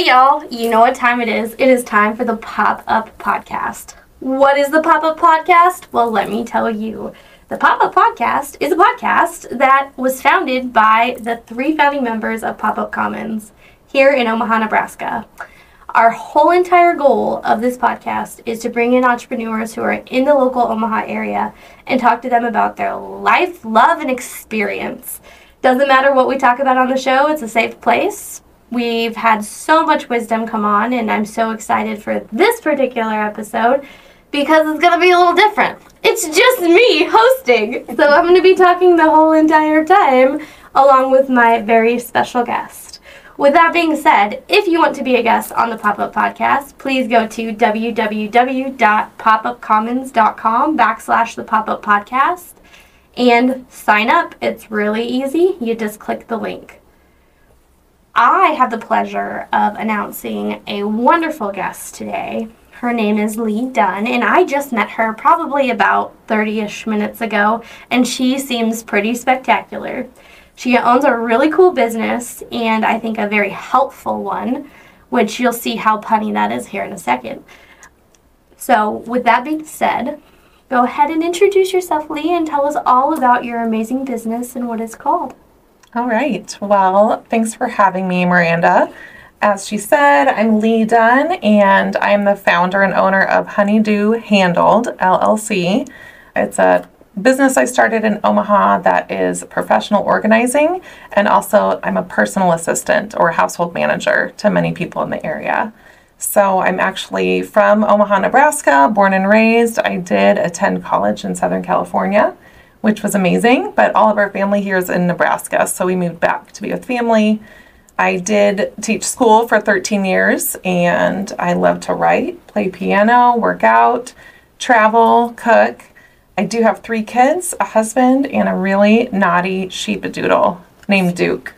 Hey y'all, you know what time it is. It is time for the Pop Up Podcast. What is the Pop Up Podcast? Well, let me tell you. The Pop Up Podcast is a podcast that was founded by the three founding members of Pop Up Commons here in Omaha, Nebraska. Our whole entire goal of this podcast is to bring in entrepreneurs who are in the local Omaha area and talk to them about their life, love, and experience. Doesn't matter what we talk about on the show, it's a safe place. We've had so much wisdom come on, and I'm so excited for this particular episode because it's going to be a little different. It's just me hosting. So I'm going to be talking the whole entire time along with my very special guest. With that being said, if you want to be a guest on the Pop Up Podcast, please go to www.popupcommons.com backslash the Pop Up Podcast and sign up. It's really easy. You just click the link. I have the pleasure of announcing a wonderful guest today. Her name is Leigh Dunn, and I just met her probably about 30 ish minutes ago, and she seems pretty spectacular. She owns a really cool business, and I think a very helpful one, which you'll see how punny that is here in a second. So, with that being said, go ahead and introduce yourself, Leigh, and tell us all about your amazing business and what it's called. All right. Well, thanks for having me, Miranda. As she said, I'm Leigh Dunn, and I'm the founder and owner of Honeydew Handled LLC. It's a business I started in Omaha that is professional organizing, and also I'm a personal assistant or household manager to many people in the area. So I'm actually from Omaha, Nebraska, born and raised. I did attend college in Southern California, which was amazing, but all of our family here is in Nebraska, so we moved back to be with family. I did teach school for 13 years and I love to write, play piano, work out, travel, cook. I do have three kids, a husband, and a really naughty sheepadoodle named Duke.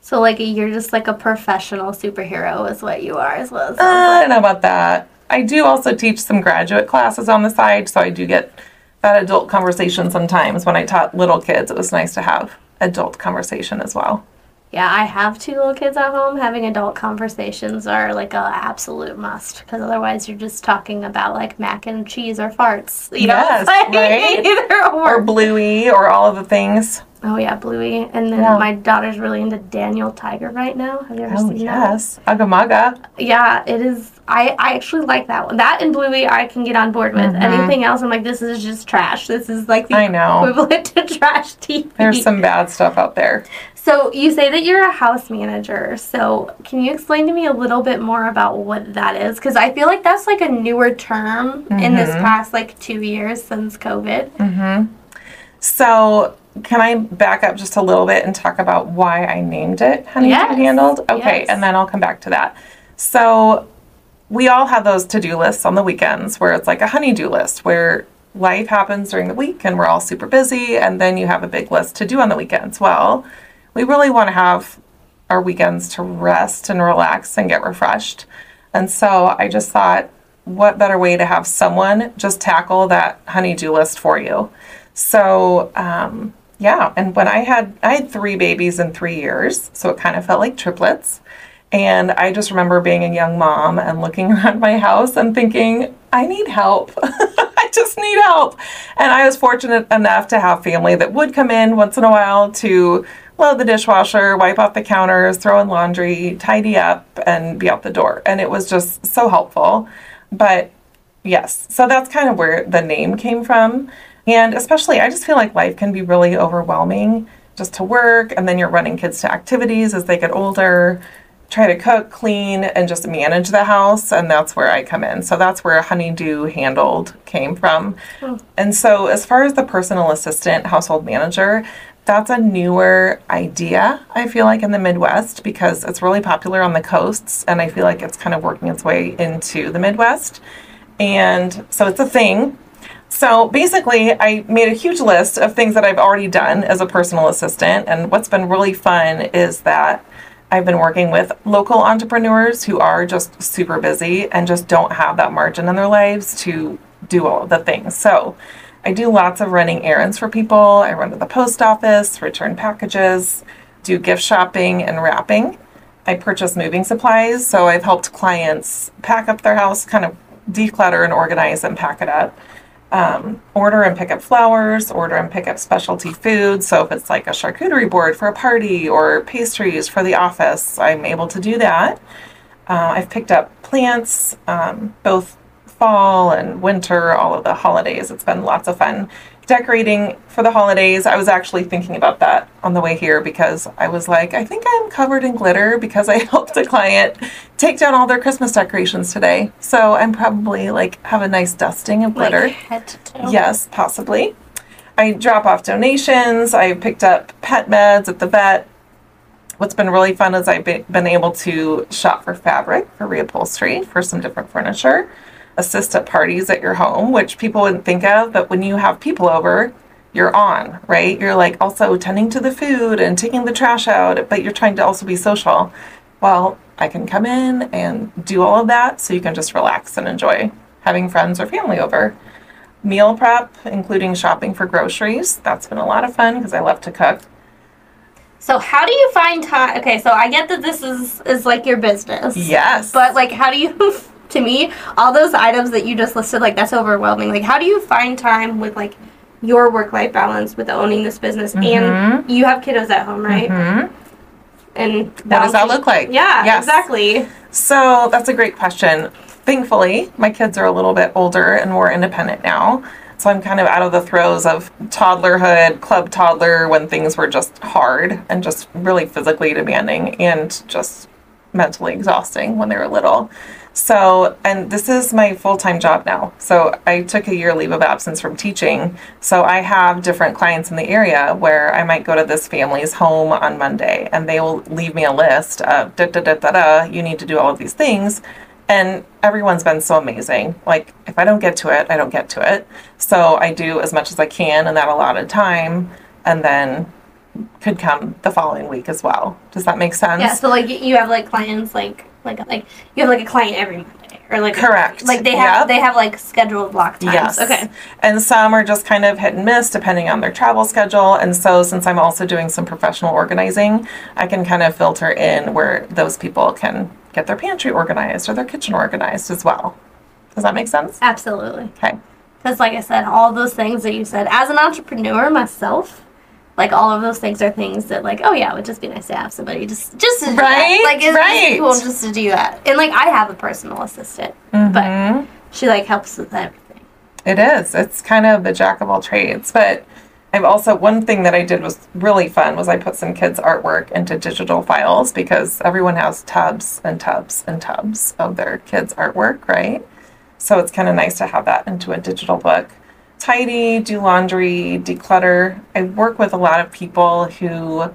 So, like, you're just like a professional superhero, is what you are, as well. As uh, I don't know about that. I do also teach some graduate classes on the side, so I do get that adult conversation sometimes. When I taught little kids, it was nice to have adult conversation as well. Yeah, I have two little kids at home. Having adult conversations are like a absolute must because otherwise you're just talking about like mac and cheese or farts. You yes, know, like, right? either or. or Bluey or all of the things. Oh yeah, Bluey, and then Yeah. my daughter's really into Daniel Tiger right now. Have you ever seen that? Oh seen yes, that? Yeah, it is. I I actually like that one. That and Bluey, I can get on board with. Mhm. Anything else, I'm like, this is just trash. This is like the I know. equivalent to trash TV. There's some bad stuff out there. So you say that you're a house manager. So can you explain to me a little bit more about what that is? Because I feel like that's like a newer term in this Mhm. past like two years since COVID. hmm So, can I back up just a little bit and talk about why I named it Honeydew Yes, Handled? Okay, yes. and then I'll come back to that. So, we all have those to do lists on the weekends where it's like a honeydew list where life happens during the week and we're all super busy, and then you have a big list to do on the weekends. Well, we really want to have our weekends to rest and relax and get refreshed. And so I just thought, what better way to have someone just tackle that honeydew list for you? So, um, yeah, and when I had I had three babies in three years, so it kind of felt like triplets. And I just remember being a young mom and looking around my house and thinking, I need help. I just need help. And I was fortunate enough to have family that would come in once in a while to load the dishwasher, wipe off the counters, throw in laundry, tidy up, and be out the door. And it was just so helpful. But yes, so that's kind of where the name came from. And especially, I just feel like life can be really overwhelming just to work, and then you're running kids to activities as they get older, try to cook, clean, and just manage the house. And that's where I come in. So that's where Honeydew Handled came from. And so, as far as the personal assistant, household manager, that's a newer idea, I feel like, in the Midwest because it's really popular on the coasts. And I feel like it's kind of working its way into the Midwest. And so it's a thing. So basically, I made a huge list of things that I've already done as a personal assistant. And what's been really fun is that I've been working with local entrepreneurs who are just super busy and just don't have that margin in their lives to do all of the things. So I do lots of running errands for people. I run to the post office, return packages, do gift shopping and wrapping. I purchase moving supplies, so I've helped clients pack up their house, kind of declutter and organize and pack it up. Um, order and pick up flowers, order and pick up specialty foods. So if it's like a charcuterie board for a party or pastries for the office, I'm able to do that. Uh, I've picked up plants, um, both fall and winter, all of the holidays. It's been lots of fun decorating for the holidays. I was actually thinking about that on the way here because I was like, I think I'm covered in glitter because I helped a client take down all their Christmas decorations today. So I'm probably like have a nice dusting of glitter. Like head to toe. Yes, possibly. I drop off donations. I picked up pet meds at the vet. What's been really fun is I've been able to shop for fabric for reupholstery for some different furniture, assist at parties at your home, which people wouldn't think of, but when you have people over, you're on, right? You're like also tending to the food and taking the trash out, but you're trying to also be social. Well, I can come in and do all of that so you can just relax and enjoy having friends or family over meal prep, including shopping for groceries. That's been a lot of fun because I love to cook. So how do you find time? Okay, so I get that this is is like your business. Yes. But like, how do you? To me, all those items that you just listed, like that's overwhelming. Like, how do you find time with like your work life balance with owning this business and you have kiddos at home, right? Mhm. And What does that look like? Yeah, Yes. exactly. So that's a great question. Thankfully, my kids are a little bit older and more independent now. So I'm kind of out of the throes of toddlerhood, club toddler, when things were just hard and just really physically demanding and just mentally exhausting when they were little. So, and this is my full time job now. So, I took a year leave of absence from teaching. So, I have different clients in the area where I might go to this family's home on Monday and they will leave me a list of da da da da da, you need to do all of these things. And everyone's been so amazing. Like, if I don't get to it, I don't get to it. So, I do as much as I can in that allotted time and then could come the following week as well. Does that make sense? Yeah. So like, you have like clients like like like you have like a client every Monday or like Correct. Like they have Yep. they have like scheduled block times. Yes. Okay. And some are just kind of hit and miss depending on their travel schedule. And so, since I'm also doing some professional organizing, I can kind of filter in where those people can get their pantry organized or their kitchen organized as well. Does that make sense? Absolutely. Okay. Because, like I said, all those things that you said, as an entrepreneur myself, like all of those things are things that, like, oh yeah, it would just be nice to have somebody just just to do that. Right, Like, it's right. just cool just to do that. And like, I have a personal assistant, but Mhm. she like helps with everything. It is. It's kind of the jack of all trades. But I've also, one thing that I did was really fun was I put some kids' artwork into digital files because everyone has tubs and tubs and tubs of their kids' artwork, right? So it's kind of nice to have that into a digital book. Tidy, do laundry, declutter. I work with a lot of people who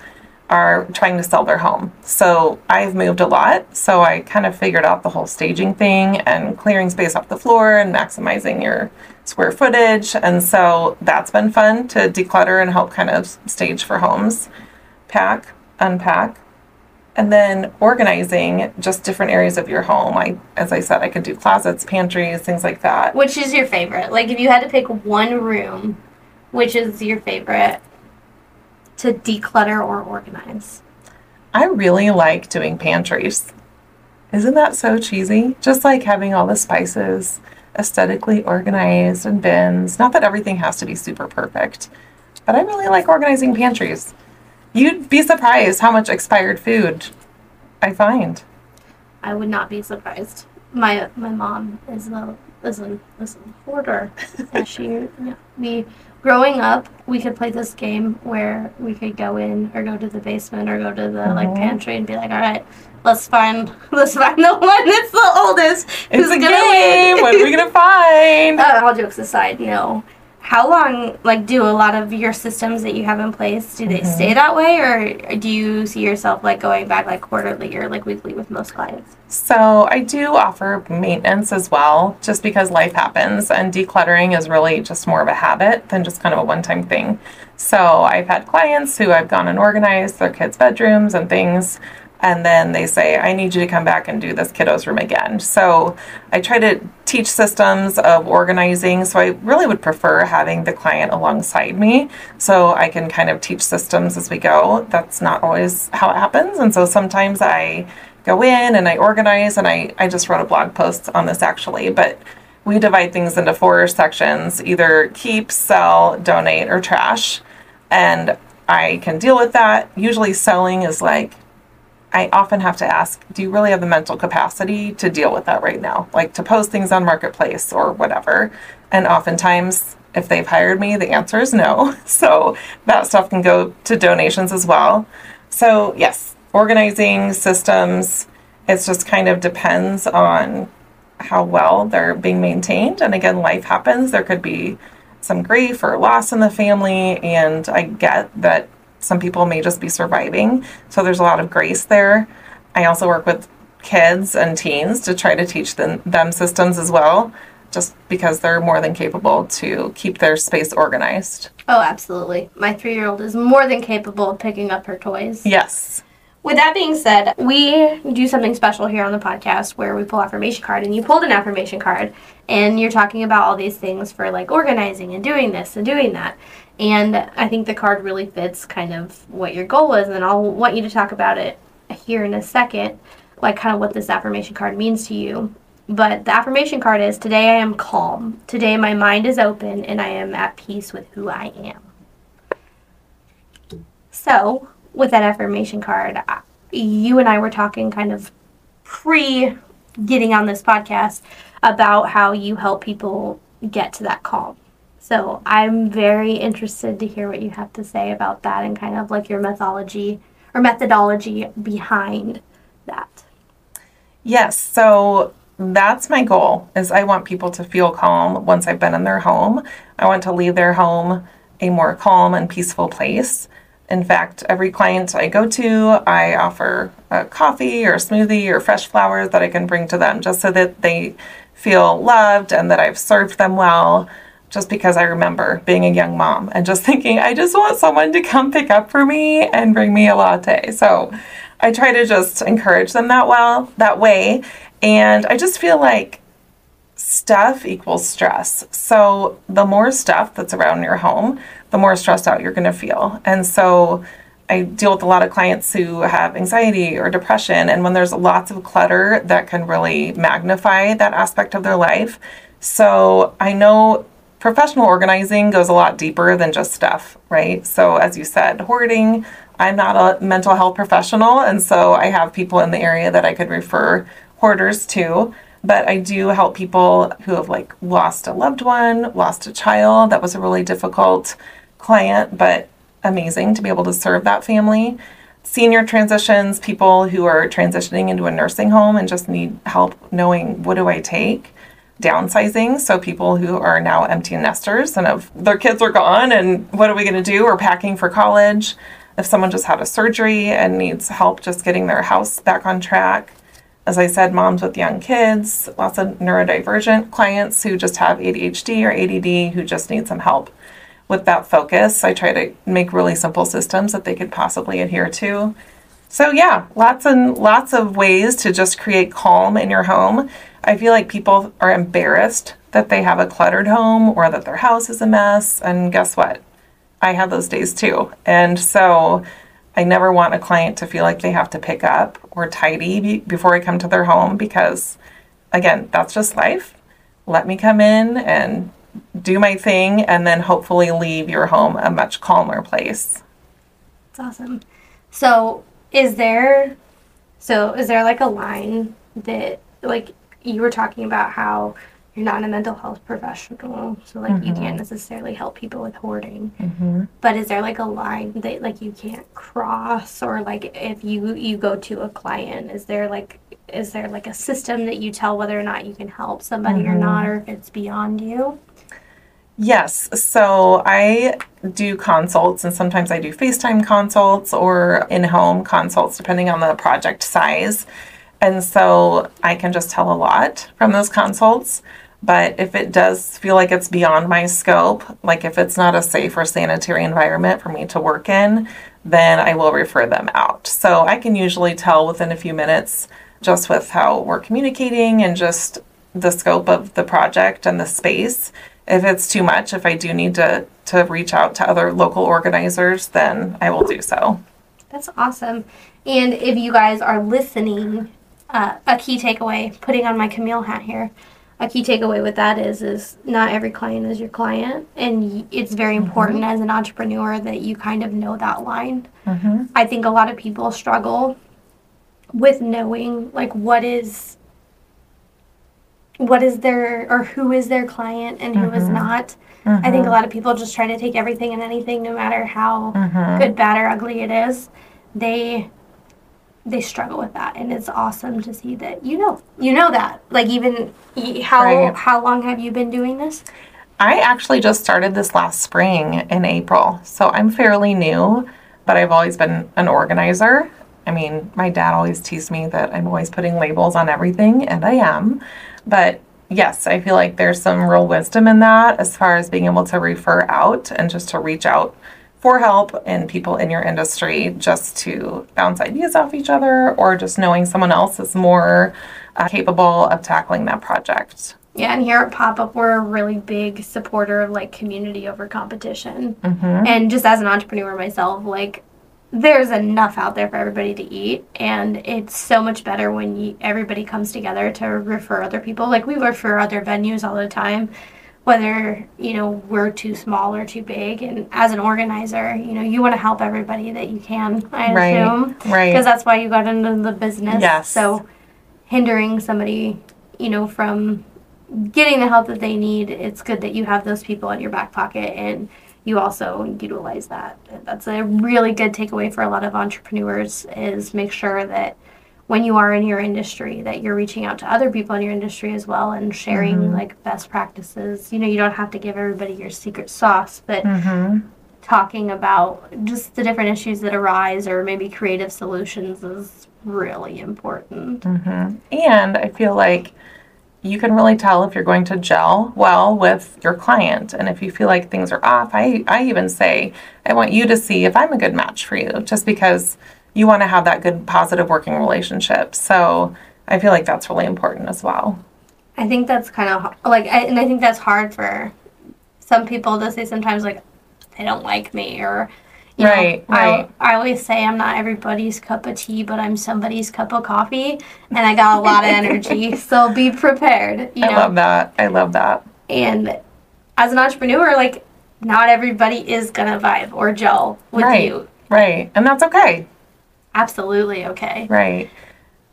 are trying to sell their home. So I've moved a lot. So I kind of figured out the whole staging thing and clearing space off the floor and maximizing your square footage. And so that's been fun to declutter and help kind of stage for homes, pack, unpack. And then organizing just different areas of your home. I, as I said, I could do closets, pantries, things like that. Which is your favorite? Like, if you had to pick one room, which is your favorite to declutter or organize? I really like doing pantries. Isn't that so cheesy? Just like having all the spices aesthetically organized and bins. Not that everything has to be super perfect, but I really like organizing pantries. You'd be surprised how much expired food I find. I would not be surprised. My my mom is a is a, is a hoarder. and she yeah, we growing up we could play this game where we could go in or go to the basement or go to the like Mhm. pantry and be like, all right, let's find let's find the one that's the oldest. It's who's a gonna game. win. what are we gonna find? uh, all jokes aside, no. How long, like, do a lot of your systems that you have in place, do they Mhm. stay that way, or do you see yourself like going back like quarterly or like weekly with most clients? So I do offer maintenance as well, just because life happens and decluttering is really just more of a habit than just kind of a one-time thing. So I've had clients who I've gone and organized their kids' bedrooms and things. And then they say, I need you to come back and do this kiddo's room again. So I try to teach systems of organizing. So I really would prefer having the client alongside me so I can kind of teach systems as we go. That's not always how it happens. And so sometimes I go in and I organize, and I, I just wrote a blog post on this actually, but we divide things into four sections either keep, sell, donate, or trash. And I can deal with that. Usually, selling is like I often have to ask, do you really have the mental capacity to deal with that right now? Like to post things on Marketplace or whatever. And oftentimes, if they've hired me, the answer is no. So that stuff can go to donations as well. So, yes, organizing systems, it just kind of depends on how well they're being maintained. And again, life happens. There could be some grief or loss in the family. And I get that some people may just be surviving. So there's a lot of grace there. I also work with kids and teens to try to teach them, them systems as well, just because they're more than capable to keep their space organized. Oh, absolutely. My three year old is more than capable of picking up her toys. Yes. With that being said, we do something special here on the podcast where we pull affirmation card, and you pulled an affirmation card, and you're talking about all these things for like organizing and doing this and doing that. And I think the card really fits kind of what your goal is, and I'll want you to talk about it here in a second, like kind of what this affirmation card means to you. But the affirmation card is Today I am calm. Today my mind is open and I am at peace with who I am. So, with that affirmation card, you and I were talking kind of pre getting on this podcast about how you help people get to that calm. So I'm very interested to hear what you have to say about that and kind of like your methodology or methodology behind that. Yes, so that's my goal is I want people to feel calm once I've been in their home. I want to leave their home a more calm and peaceful place. In fact, every client I go to, I offer a coffee or a smoothie or fresh flowers that I can bring to them just so that they feel loved and that I've served them well just because I remember being a young mom and just thinking, I just want someone to come pick up for me and bring me a latte. So I try to just encourage them that well, that way. And I just feel like stuff equals stress. So the more stuff that's around your home, the more stressed out you're going to feel. And so I deal with a lot of clients who have anxiety or depression. And when there's lots of clutter, that can really magnify that aspect of their life. So I know professional organizing goes a lot deeper than just stuff, right? So, as you said, hoarding, I'm not a mental health professional, and so I have people in the area that I could refer hoarders to. But I do help people who have like lost a loved one, lost a child. That was a really difficult client, but amazing to be able to serve that family. Senior transitions, people who are transitioning into a nursing home and just need help knowing what do I take downsizing. So people who are now empty nesters and their kids are gone and what are we going to do? We're packing for college. If someone just had a surgery and needs help just getting their house back on track. As I said, moms with young kids, lots of neurodivergent clients who just have ADHD or ADD who just need some help with that focus. I try to make really simple systems that they could possibly adhere to. So yeah, lots and lots of ways to just create calm in your home. I feel like people are embarrassed that they have a cluttered home or that their house is a mess. And guess what? I have those days too. And so I never want a client to feel like they have to pick up or tidy be- before I come to their home because, again, that's just life. Let me come in and do my thing and then hopefully leave your home a much calmer place. That's awesome. So, is there so is there like a line that like you were talking about how you're not a mental health professional, so like mm-hmm. you can't necessarily help people with hoarding. Mm-hmm. But is there like a line that like you can't cross, or like if you you go to a client, is there like is there like a system that you tell whether or not you can help somebody mm-hmm. or not, or if it's beyond you? Yes. So I do consults, and sometimes I do FaceTime consults or in home consults, depending on the project size. And so I can just tell a lot from those consults. But if it does feel like it's beyond my scope, like if it's not a safe or sanitary environment for me to work in, then I will refer them out. So I can usually tell within a few minutes just with how we're communicating and just the scope of the project and the space. If it's too much, if I do need to, to reach out to other local organizers, then I will do so. That's awesome. And if you guys are listening, uh, a key takeaway, putting on my Camille hat here, a key takeaway with that is is not every client is your client, and it's very important mm-hmm. as an entrepreneur that you kind of know that line. Mm-hmm. I think a lot of people struggle with knowing like what is what is their or who is their client and who is mm-hmm. not. I think a mm-hmm. lot of people just try to take everything and anything, no matter how mm-hmm. good, bad, or ugly it is. They they struggle with that, and it's awesome to see that you know you know that. Like even how right. how long have you been doing this? I actually just started this last spring in April, so I'm fairly new, but I've always been an organizer. I mean, my dad always teased me that I'm always putting labels on everything, and I am. But yes, I feel like there's some real wisdom in that as far as being able to refer out and just to reach out for help and people in your industry just to bounce ideas off each other or just knowing someone else is more uh, capable of tackling that project. Yeah, and here at Pop Up, we're a really big supporter of like community over competition. Mm-hmm. And just as an entrepreneur myself, like there's enough out there for everybody to eat and it's so much better when you, everybody comes together to refer other people. Like we refer other venues all the time whether you know we're too small or too big. And as an organizer you know you want to help everybody that you can i right, assume right. because that's why you got into the business. Yes. So hindering somebody you know from getting the help that they need it's good that you have those people in your back pocket. And you also utilize that. That's a really good takeaway for a lot of entrepreneurs is make sure that when you are in your industry that you're reaching out to other people in your industry as well and sharing mm-hmm. like best practices. You know, you don't have to give everybody your secret sauce, but mm-hmm. talking about just the different issues that arise or maybe creative solutions is really important. Mm-hmm. And I feel like you can really tell if you're going to gel well with your client. And if you feel like things are off, I, I even say, I want you to see if I'm a good match for you, just because you want to have that good, positive working relationship. So I feel like that's really important as well. I think that's kind of like, and I think that's hard for some people to say sometimes, like, they don't like me or you right, know, right. I, I always say I'm not everybody's cup of tea, but I'm somebody's cup of coffee, and I got a lot of energy. So be prepared. You know? I love that. I love that. And as an entrepreneur, like not everybody is gonna vibe or gel with right, you. Right, and that's okay. Absolutely okay. Right.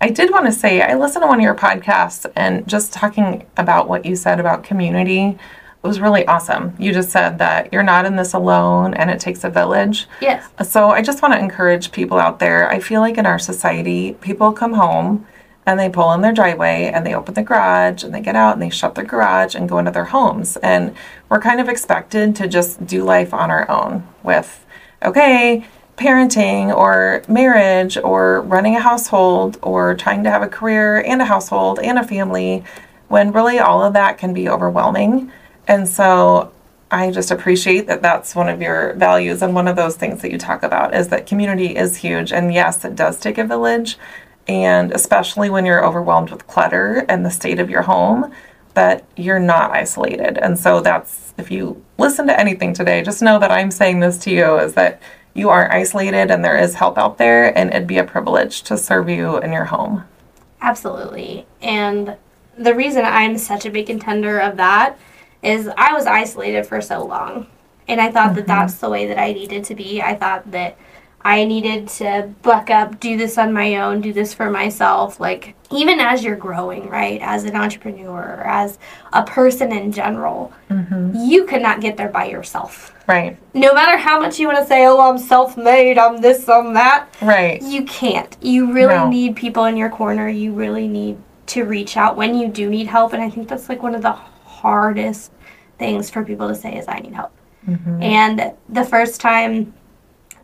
I did want to say I listened to one of your podcasts and just talking about what you said about community it was really awesome. You just said that you're not in this alone and it takes a village. Yes. So I just want to encourage people out there. I feel like in our society, people come home and they pull in their driveway and they open the garage and they get out and they shut their garage and go into their homes. And we're kind of expected to just do life on our own with, okay, parenting or marriage or running a household or trying to have a career and a household and a family when really all of that can be overwhelming. And so I just appreciate that that's one of your values and one of those things that you talk about is that community is huge. And yes, it does take a village. And especially when you're overwhelmed with clutter and the state of your home, that you're not isolated. And so that's, if you listen to anything today, just know that I'm saying this to you is that you aren't isolated and there is help out there. And it'd be a privilege to serve you in your home. Absolutely. And the reason I'm such a big contender of that is I was isolated for so long. And I thought mm-hmm. that that's the way that I needed to be. I thought that I needed to buck up, do this on my own, do this for myself. Like, even as you're growing, right, as an entrepreneur, as a person in general, mm-hmm. you could not get there by yourself. Right. No matter how much you want to say, oh, I'm self made, I'm this, I'm that. Right. You can't. You really no. need people in your corner. You really need to reach out when you do need help. And I think that's like one of the hardest things for people to say is I need help. Mm-hmm. And the first time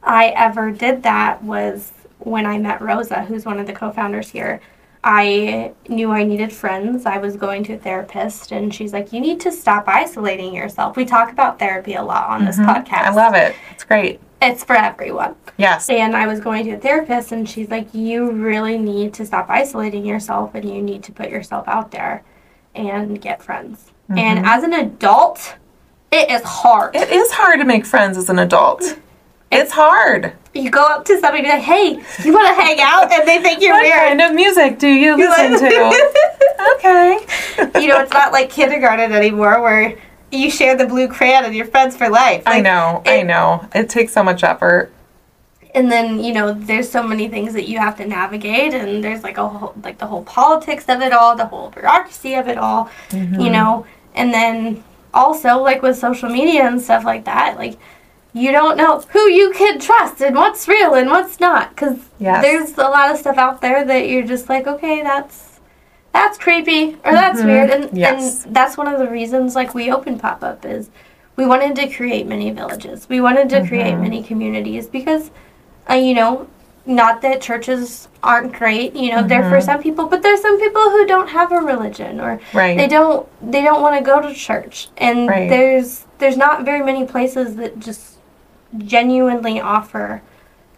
I ever did that was when I met Rosa, who's one of the co-founders here. I knew I needed friends. I was going to a therapist, and she's like, You need to stop isolating yourself. We talk about therapy a lot on mm-hmm. this podcast. I love it. It's great. it's for everyone. Yes. And I was going to a therapist, and she's like, You really need to stop isolating yourself and you need to put yourself out there and get friends. And as an adult, it is hard. It is hard to make friends as an adult. It's hard. you go up to somebody and be like, Hey, you want to hang out? And they think you're What weird. kind of music do you listen to? okay. you know, it's not like kindergarten anymore where you share the blue crayon and you're friends for life. I Like, know. I know. It takes so much effort. and then you know there's so many things that you have to navigate and there's like a whole like the whole politics of it all the whole bureaucracy of it all Mm-hmm. you know and then also like with social media and stuff like that like you don't know who you can trust and what's real and what's not because Yes. there's a lot of stuff out there that you're just like okay that's that's creepy or that's weird and, Mm-hmm. Yes. and that's one of the reasons like we opened pop-up is we wanted to create many villages we wanted to create Mm-hmm. many communities because uh, you know not that churches aren't great you know they're for some people but there's some people who don't have a religion or Mm-hmm. Right. they don't they don't want to go to church and Right. there's there's not very many places that just genuinely offer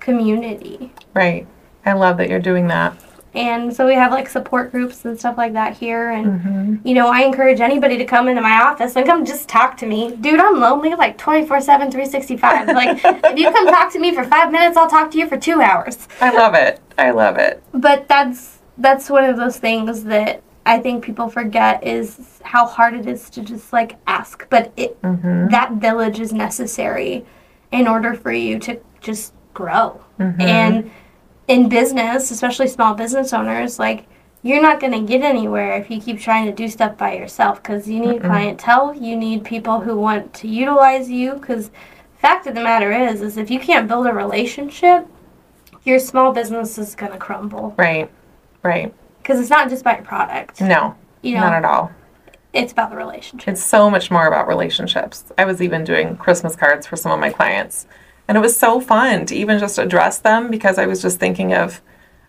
community Right. I love that you're doing that. And so we have like support groups and stuff like that here and Mm-hmm. you know i encourage anybody to come into my office and come just talk to me dude i'm lonely like 24 7 365 like if you come talk to me for five minutes i'll talk to you for two hours I love it. I love it. but that's that's one of those things that I think people forget is how hard it is to just like ask. But it Mm-hmm. that village is necessary in order for you to just grow. Mm-hmm. And in business, especially small business owners, like you're not going to get anywhere if you keep trying to do stuff by yourself because you need clientele, you need people who want to utilize you because fact of the matter is is if you can't build a relationship, your small business is going to crumble Right. Right. because it's not just about your product. No. You know, Not at all. it's about the relationship. It's so much more about relationships. I was even doing Christmas cards for some of my clients. And it was so fun to even just address them because I was just thinking of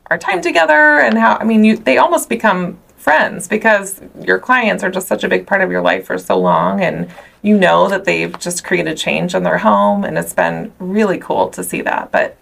our time together and how I mean you they almost become friends because your clients are just such a big part of your life for so long and you know that they've just created change in their home and it's been really cool to see that. But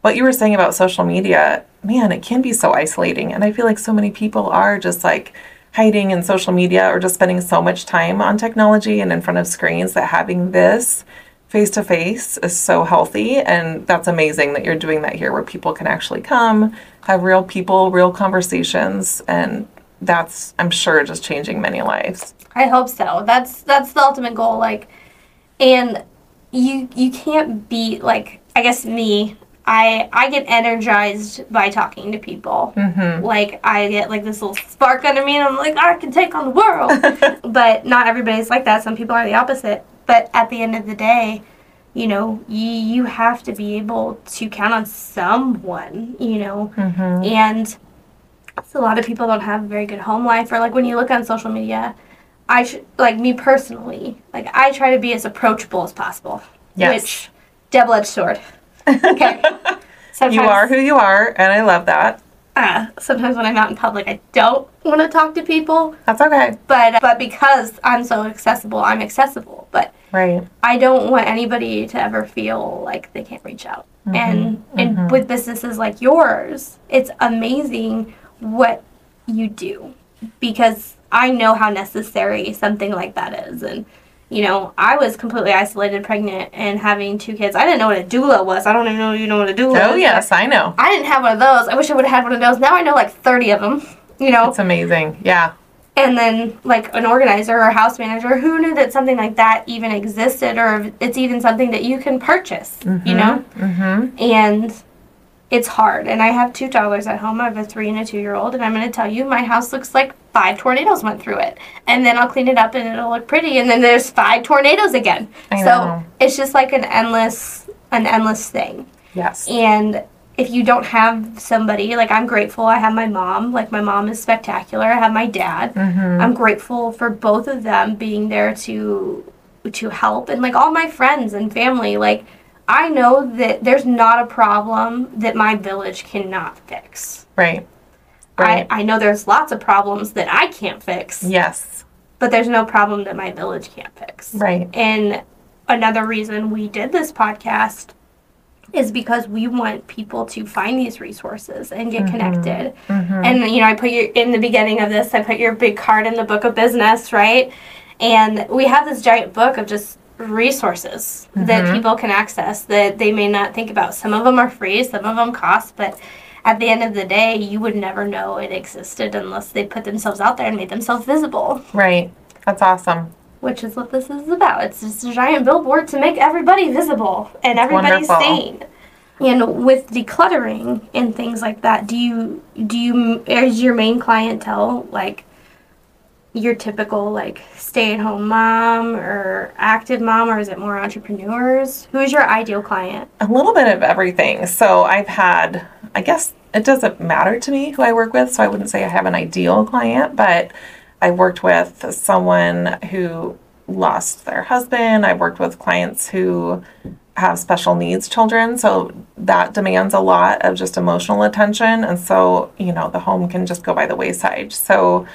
what you were saying about social media, man, it can be so isolating. And I feel like so many people are just like hiding in social media or just spending so much time on technology and in front of screens that having this face to face is so healthy. And that's amazing that you're doing that here where people can actually come, have real people, real conversations. And that's, I'm sure, just changing many lives. I hope so. That's that's the ultimate goal. Like, and you you can't beat like I guess me. I I get energized by talking to people. Mm-hmm. Like I get like this little spark under me, and I'm like I can take on the world. but not everybody's like that. Some people are the opposite. But at the end of the day, you know, you you have to be able to count on someone. You know, and so a lot of people don't have a very good home life or like when you look on social media i should like me personally like i try to be as approachable as possible Yes. which double-edged sword okay sometimes, You are who you are, and I love that. uh, sometimes when i'm out in public i don't want to talk to people That's okay. but but because i'm so accessible i'm accessible but Right. I don't want anybody to ever feel like they can't reach out. Mm-hmm. And and mm-hmm. with businesses like yours, it's amazing what you do because I know how necessary something like that is. And you know, I was completely isolated, pregnant, and having two kids. I didn't know what a doula was. I don't even know you know what a doula oh, is. Oh, yes, I know. I didn't have one of those. I wish I would have had one of those. Now I know like 30 of them. You know, It's amazing. Yeah. And then like an organizer or house manager who knew that something like that even existed or it's even something that you can purchase you know? Mm-hmm. and it's hard. And i have two toddlers at home. I have a three and a two year old and i'm going to tell you my house looks like five tornadoes went through it. And then i'll clean it up and it'll look pretty. And then there's five tornadoes again. I so know. it's just like an endless an endless thing. Yes. and if you don't have somebody, like I'm grateful, I have my mom. Like my mom is spectacular. I have my dad. Mm-hmm. I'm grateful for both of them being there to to help, and like all my friends and family. Like I know that there's not a problem that my village cannot fix. Right. Right. I, I know there's lots of problems that I can't fix, yes. but there's no problem that my village can't fix. Right. And another reason we did this podcast is because we want people to find these resources and get Mhm. connected. Mhm. And you know, I put you in the beginning of this, I put your big card in the book of business, right? And we have this giant book of just resources that Mhm. people can access that they may not think about. Some of them are free, some of them cost, but at the end of the day, you would never know it existed unless they put themselves out there and made themselves visible, Right. That's awesome. Which is what this is about. It's just a giant billboard to make everybody visible and everybody wonderful. seen. And with decluttering and things like that, do you do you is your main clientele like your typical like stay-at-home mom or active mom or is it more entrepreneurs? Who is your ideal client? A little bit of everything. So I've had, I guess it doesn't matter to me who I work with, so I wouldn't say I have an ideal client, but I worked with someone who lost their husband. I worked with clients who have special needs children, so that demands a lot of just emotional attention. And so, you know, the home can just go by the wayside. So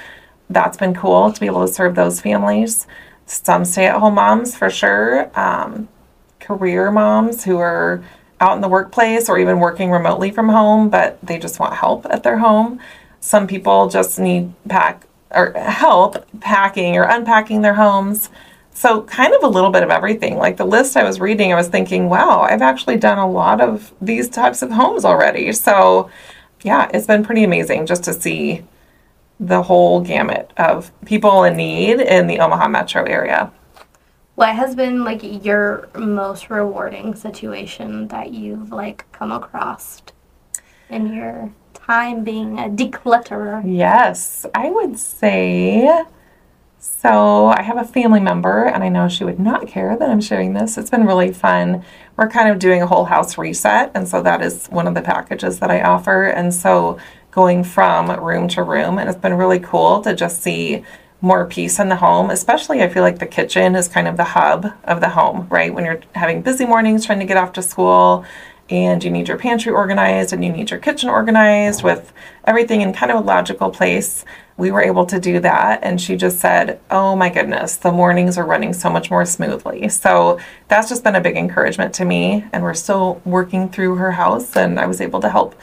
that's been cool to be able to serve those families. Some stay at home moms for sure. Um, career moms who are out in the workplace or even working remotely from home, but they just want help at their home. Some people just need pack or help packing or unpacking their homes. So kind of a little bit of everything. Like the list I was reading, I was thinking, wow, I've actually done a lot of these types of homes already. So yeah, it's been pretty amazing just to see the whole gamut of people in need in the Omaha metro area. What has been like your most rewarding situation that you've like come across in your time being a declutterer? Yes, I would say so. I have a family member, and I know she would not care that I'm sharing this. It's been really fun. We're kind of doing a whole house reset, and so that is one of the packages that I offer. And so going from room to room, and it's been really cool to just see more peace in the home, especially I feel like the kitchen is kind of the hub of the home, right? When you're having busy mornings trying to get off to school and you need your pantry organized and you need your kitchen organized with everything in kind of a logical place. We were able to do that. And she just said, Oh my goodness, the mornings are running so much more smoothly. So that's just been a big encouragement to me. And we're still working through her house, and I was able to help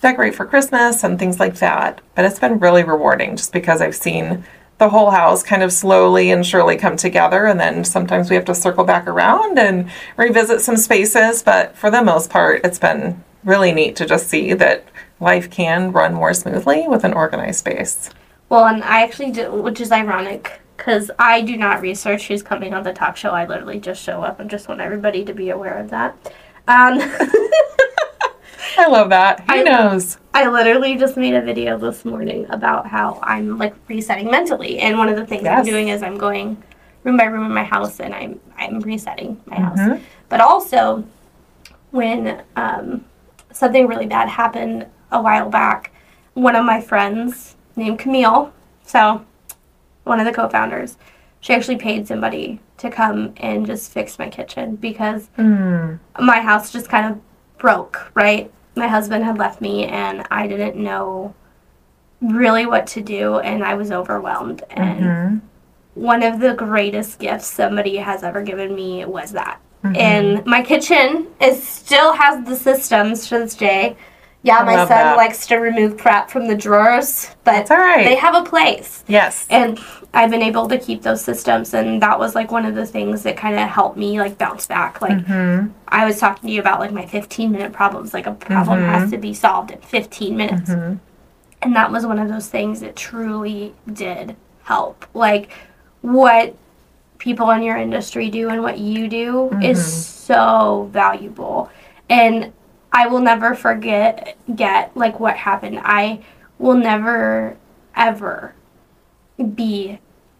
decorate for Christmas and things like that. But it's been really rewarding just because I've seen the whole house kind of slowly and surely come together. And then sometimes we have to circle back around and revisit some spaces. But for the most part, it's been really neat to just see that life can run more smoothly with an organized space. Well, and I actually do, which is ironic because I do not research who's coming on the talk show. I literally just show up and just want everybody to be aware of that. Um, I love that. Who I- knows? I literally just made a video this morning about how I'm like resetting mentally, and one of the things I'm doing is I'm going room by room in my house and I'm I'm resetting my house. Mhm. But also, when um, something really bad happened a while back, one of my friends named Camille, so one of the co-founders, she actually paid somebody to come and just fix my kitchen because Mm, my house just kind of broke, right? My husband had left me and I didn't know really what to do and I was overwhelmed. And mhm, one of the greatest gifts somebody has ever given me was that. mhm. And my kitchen is still has the systems to this day. Yeah, my son that. likes to remove crap from the drawers, but That's all right. they have a place. yes. And I've been able to keep those systems and that was like one of the things that kind of helped me like bounce back. Like Mhm, I was talking to you about like my 15 minute problems. Like a problem Mhm. has to be solved in 15 minutes. mhm. And that was one of those things that truly did help. Like what people in your industry do and what you do is so valuable. And I will never forget get like what happened. I will never ever be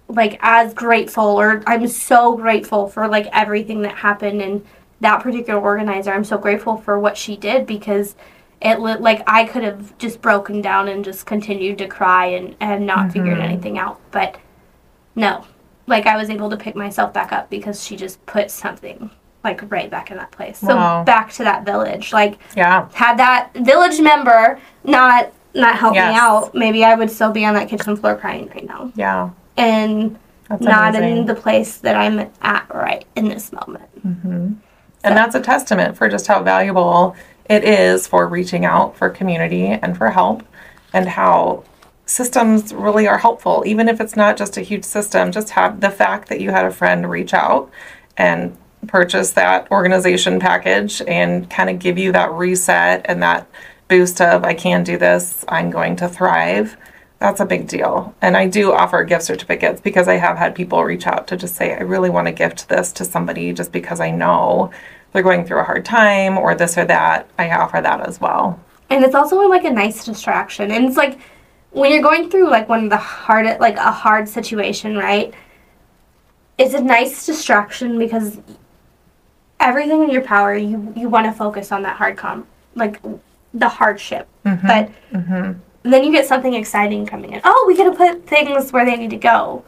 like as grateful or I'm so grateful for like everything that happened and that particular organizer. I'm so grateful for what she did because it like I could have just broken down and just continued to cry and, and not figured Mhm. anything out. But no. Like I was able to pick myself back up because she just put something like right back in that place. Wow. So back to that village. Like Yeah. had that village member not not help Yes. me out, maybe I would still be on that kitchen floor crying right now. Yeah. And That's not amazing. in the place that I'm at right in this moment. hmm And that's a testament for just how valuable it is for reaching out for community and for help and how systems really are helpful even if it's not just a huge system just have the fact that you had a friend reach out and purchase that organization package and kind of give you that reset and that boost of I can do this, I'm going to thrive. That's a big deal. And I do offer gift certificates because I have had people reach out to just say, I really want to gift this to somebody just because I know they're going through a hard time or this or that. I offer that as well. And it's also like a nice distraction. And it's like when you're going through like one of the hard like a hard situation, right? It's a nice distraction because everything in your power you you want to focus on that hard com like the hardship. Mm-hmm. But Mm-hmm. then you get something exciting coming in. Oh, we got to put things where they need to go,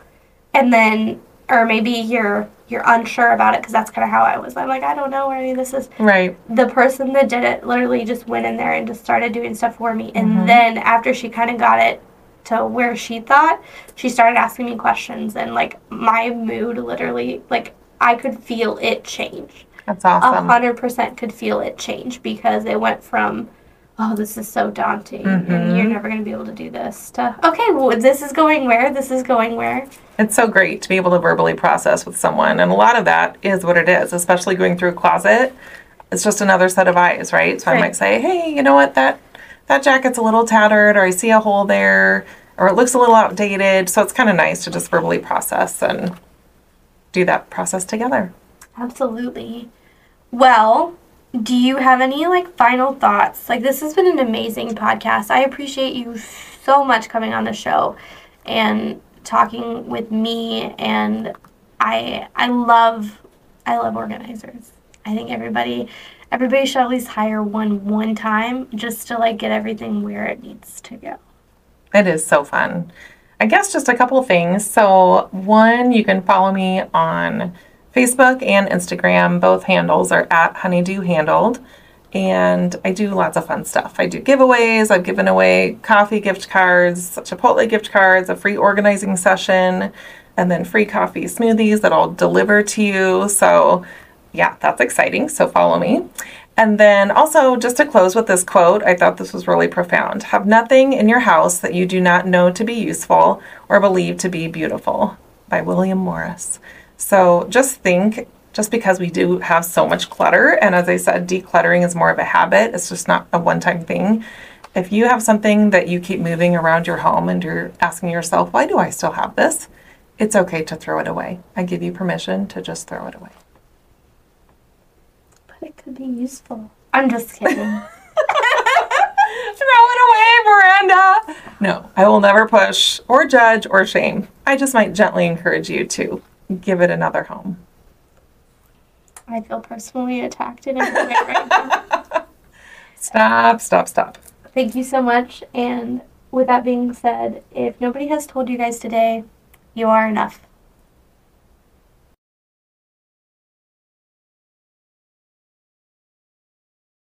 and then or maybe you're you're unsure about it because that's kind of how I was. I'm like I don't know where any of this is. Right. The person that did it literally just went in there and just started doing stuff for me, and Mhm. then after she kind of got it to where she thought, she started asking me questions, and like my mood literally like I could feel it change That's a awesome. hundred percent could feel it change because it went from oh this is so daunting and Mhm. you're never going to be able to do this to okay well this is going where this is going where It's so great to be able to verbally process with someone. And a lot of that is what it is, especially going through a closet. It's just another set of eyes, right? So I might say, hey, you know what, that that jacket's a little tattered, or I see a hole there, or it looks a little outdated. So it's kind of nice to just verbally process and do that process together. absolutely well do you have any like final thoughts like this has been an amazing podcast i appreciate you so much coming on the show and talking with me and i i love i love organizers i think everybody everybody should at least hire one one time just to like get everything where it needs to go It is so fun. I guess just a couple things. So, one, you can follow me on Facebook and Instagram. Both handles are at Honeydew Handled. And I do lots of fun stuff. I do giveaways. I've given away coffee gift cards, Chipotle gift cards, a free organizing session, and then free coffee smoothies that I'll deliver to you. So, yeah, that's exciting. So, follow me. And then also, just to close with this quote, I thought this was really profound. Have nothing in your house that you do not know to be useful or believe to be beautiful by William Morris. So just think, just because we do have so much clutter, and as I said, decluttering is more of a habit, it's just not a one time thing. If you have something that you keep moving around your home and you're asking yourself, why do I still have this? It's okay to throw it away. I give you permission to just throw it away. but it could be useful i'm just kidding Throw it away, Miranda. No, I will never push or judge or shame. I just might gently encourage you to give it another home. i feel personally attacked in every way right now Stop, stop, stop. Thank you so much. And with that being said, if nobody has told you guys today, you are enough.